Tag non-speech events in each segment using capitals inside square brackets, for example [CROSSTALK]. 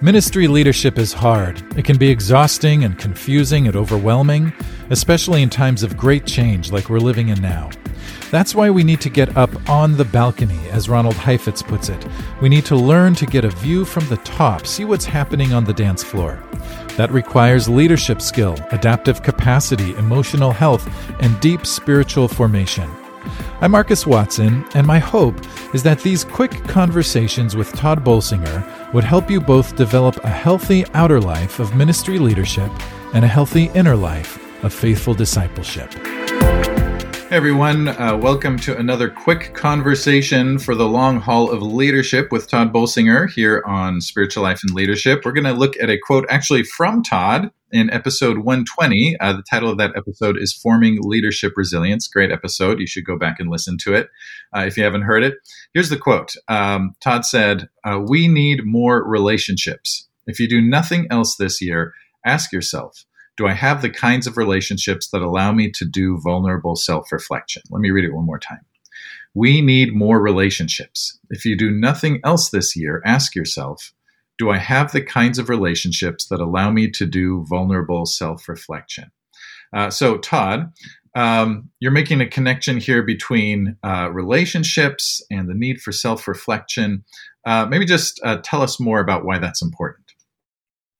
Ministry leadership is hard. It can be exhausting and confusing and overwhelming, especially in times of great change like we're living in now. That's why we need to get up on the balcony, as Ronald Heifetz puts it. We need to learn to get a view from the top, see what's happening on the dance floor. That requires leadership skill, adaptive capacity, emotional health, and deep spiritual formation. I'm Markus Watson, and my hope is that these quick conversations with Tod Bolsinger would help you both develop a healthy outer life of ministry leadership and a healthy inner life of faithful discipleship. Hey everyone, uh, welcome to another quick conversation for the long haul of leadership with Tod Bolsinger here on Spiritual Life and Leadership. We're going to look at a quote actually from Tod in episode 120. Uh, the title of that episode is Forming Leadership Resilience. Great episode. You should go back and listen to it uh, if you haven't heard it. Here's the quote um, Tod said, uh, We need more relationships. If you do nothing else this year, ask yourself, do I have the kinds of relationships that allow me to do vulnerable self reflection? Let me read it one more time. We need more relationships. If you do nothing else this year, ask yourself, do I have the kinds of relationships that allow me to do vulnerable self reflection? Uh, so, Tod, um, you're making a connection here between uh, relationships and the need for self reflection. Uh, maybe just uh, tell us more about why that's important.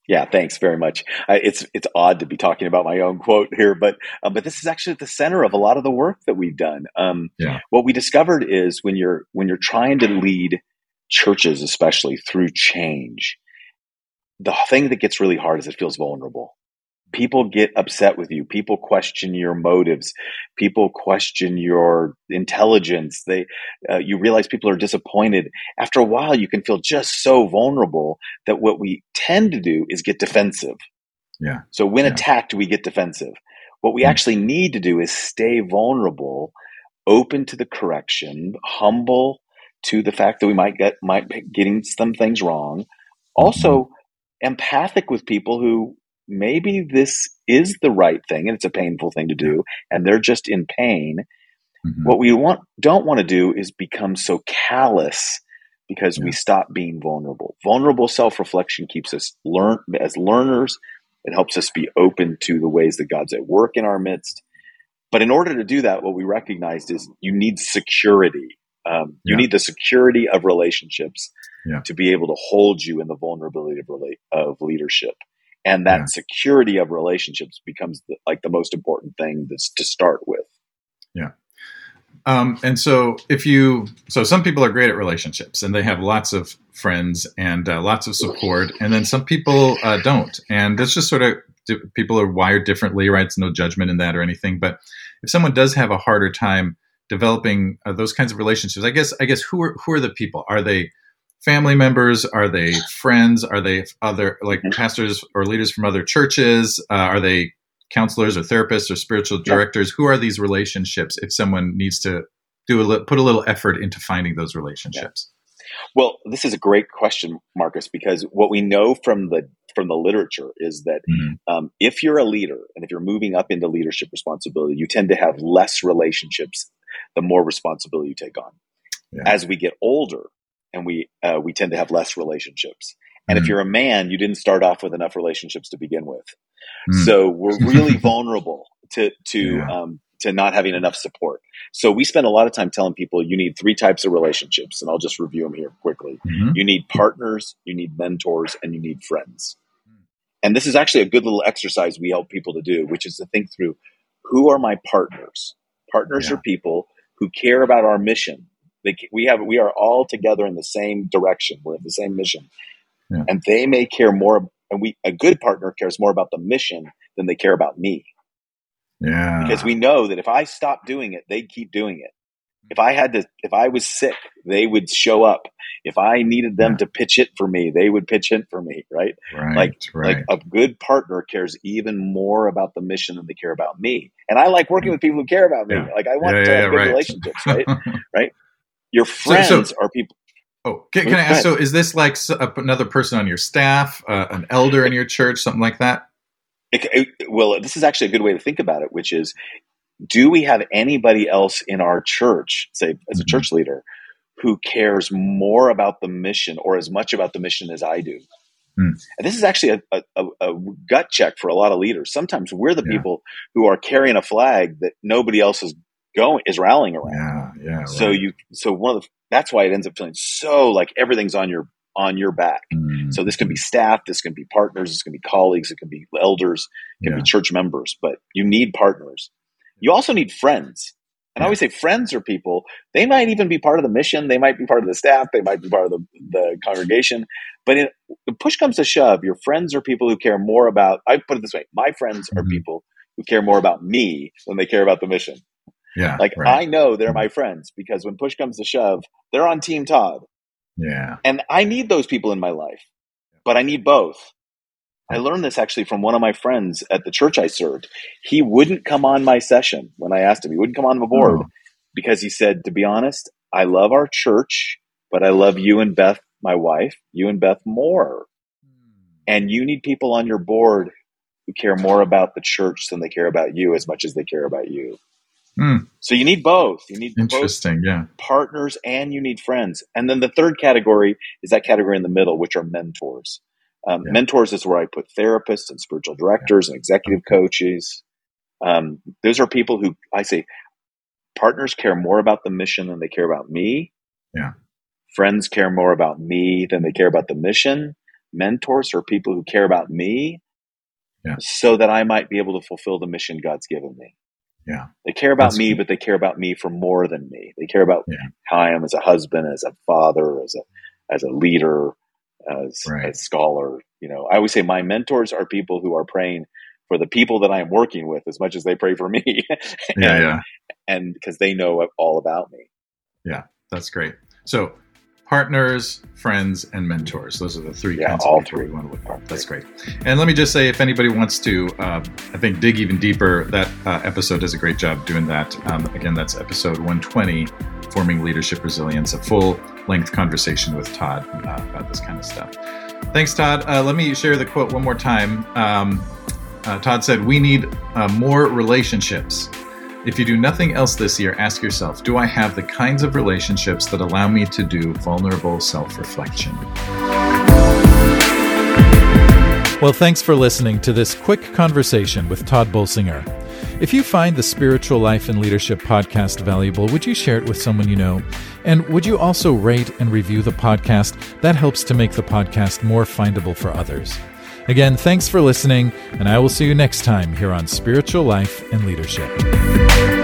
Yeah, thanks very much. it's it's odd to be talking about my own quote here, but um, but this is actually at the center of a lot of the work that we've done. Um, yeah. What we discovered is when you're when you're trying to lead churches, especially through change, the thing that gets really hard is it feels vulnerable people get upset with you. People question your motives. People question your intelligence. They uh, you realize people are disappointed. After a while you can feel just so vulnerable that what we tend to do is get defensive. Yeah. So when yeah. attacked we get defensive. What we mm actually need to do is stay vulnerable open to the correction humble to the fact that we might get might be getting some things wrong. Also mm-hmm. empathic with people who maybe this is the right thing and it's a painful thing to do and they're just in pain mm-hmm. what we want don't want to do is become so callous because yeah. we stop being vulnerable vulnerable self-reflection keeps us learn as learners it helps us be open to the ways that god's at work in our midst but in order to do that what we recognized is you need security um, you need the security of relationships yeah. to be able to hold you in the vulnerability of, rela- of leadership and that yeah. security of relationships becomes the, like the most important thing that's to start with. Yeah. Um, and so if you so some people are great at relationships and they have lots of friends and uh, lots of support and then some people uh, don't. And that's just sort of people are wired differently right? It's no judgment in that or anything. But if someone does have a harder time developing uh, those kinds of relationships i guess i guess who are who are the people? Are they family members? Are they friends? Are they other like mm-hmm. pastors or leaders from other churches? Uh, are they counselors or therapists or spiritual directors? Who are these relationships? If someone needs to do a put a little effort into finding those relationships. Well, this is a great question, Markus, because what we know from the from the literature is that mm-hmm. um, if you're a leader and if you're moving up into leadership responsibility, you tend to have less relationships the more responsibility you take on. Yeah. As we get older, and we uh, we tend to have less relationships. And mm if you're a man, you didn't start off with enough relationships to begin with, mm so we're [LAUGHS] really vulnerable to to yeah. um, to not having enough support. So we spend a lot of time telling people you need three types of relationships, and I'll just review them here quickly. Mm-hmm. You need partners, you need mentors, and you need friends. And this is actually a good little exercise we help people to do, which is to think through who are my partners. Partners yeah. are people who care about our mission they, we have we are all together in the same direction. We're in the same mission, yeah. and they may care more. And we a good partner cares more about the mission than they care about me. Yeah, because we know that if I stop doing it, they'd keep doing it. If I had to, if I was sick, they would show up. If I needed them yeah. to pitch it for me, they would pitch it for me. Right? Right. Like, right. like a good partner cares even more about the mission than they care about me. And I like working mm. with people who care about me. Yeah. Like I want to have good relationships. Right. [LAUGHS] right. Your friends so, so, are people. Oh, can, can I ask? So, is this like another person on your staff, uh, an elder in your church, something like that? It, it, well, this is actually a good way to think about it, which is, do we have anybody else in our church, say as a mm-hmm. church leader, who cares more about the mission or as much about the mission as I do? Mm. And this is actually a, a, a, gut check for a lot of leaders. Sometimes we're the yeah. people who are carrying a flag that nobody else is going is rallying around. Yeah, yeah. So right. you so one of the that's why it ends up feeling so like everything's on your on your back. Mm. So this can be staff, this can be partners, this can be colleagues, it can be elders, it can yeah. be church members, but you need partners. You also need friends. And I always say friends are people, they might even be part of the mission, they might be part of the staff, they might be part of the, the congregation. But in, push comes to shove, your friends are people who care more about, I put it this way, my friends mm-hmm. are people who care more about me than they care about the mission. Yeah. Like right. I know they're my mm-hmm. friends because when push comes to shove, they're on team Tod. Yeah. And I need those people in my life, but I need both. I learned this actually from one of my friends at the church I served. He wouldn't come on my session when I asked him. He wouldn't come on the board oh. because he said, to be honest, I love our church, but I love you and Beth, my wife, you and Beth more. Hmm. And you need people on your board who care more about the church than they care about you as much as they care about you. Mm. So you need both. You need interesting, yeah, partners and you need friends. And then the third category is that category in the middle, which are mentors. Um, yeah. Mentors is where I put therapists and spiritual directors yeah. and executive coaches. Um, those are people who I say partners care more about the mission than they care about me. Yeah. Friends care more about me than they care about the mission. Mentors are people who care about me yeah. so that I might be able to fulfill the mission God's given me. Yeah. They care about That's me, cool. but they care about me for more than me. They care about yeah. how I am as a husband, as a father, as a as a leader, as right. a scholar. You know, I always say my mentors are people who are praying for the people that I'm working with as much as they pray for me. and, [LAUGHS] yeah, yeah. And because they know all about me. Yeah, that's great. So partners, friends, and mentors. Those are the three yeah, kinds all of people we want to look for. That's great. And let me just say, if anybody wants to, uh, I think dig even deeper, that uh, episode does a great job doing that. Um, again, that's episode 120, Forming Leadership Resilience, a full length conversation with Tod uh, about this kind of stuff. Thanks, Tod. Uh, let me share the quote one more time. Um, uh, Tod said, We need uh, more relationships. If you do nothing else this year, ask yourself Do I have the kinds of relationships that allow me to do vulnerable self reflection? Well, thanks for listening to this quick conversation with Tod Bolsinger. If you find the Spiritual Life and Leadership podcast valuable, would you share it with someone you know? And would you also rate and review the podcast? That helps to make the podcast more findable for others. Again, thanks for listening, and I will see you next time here on Spiritual Life and Leadership.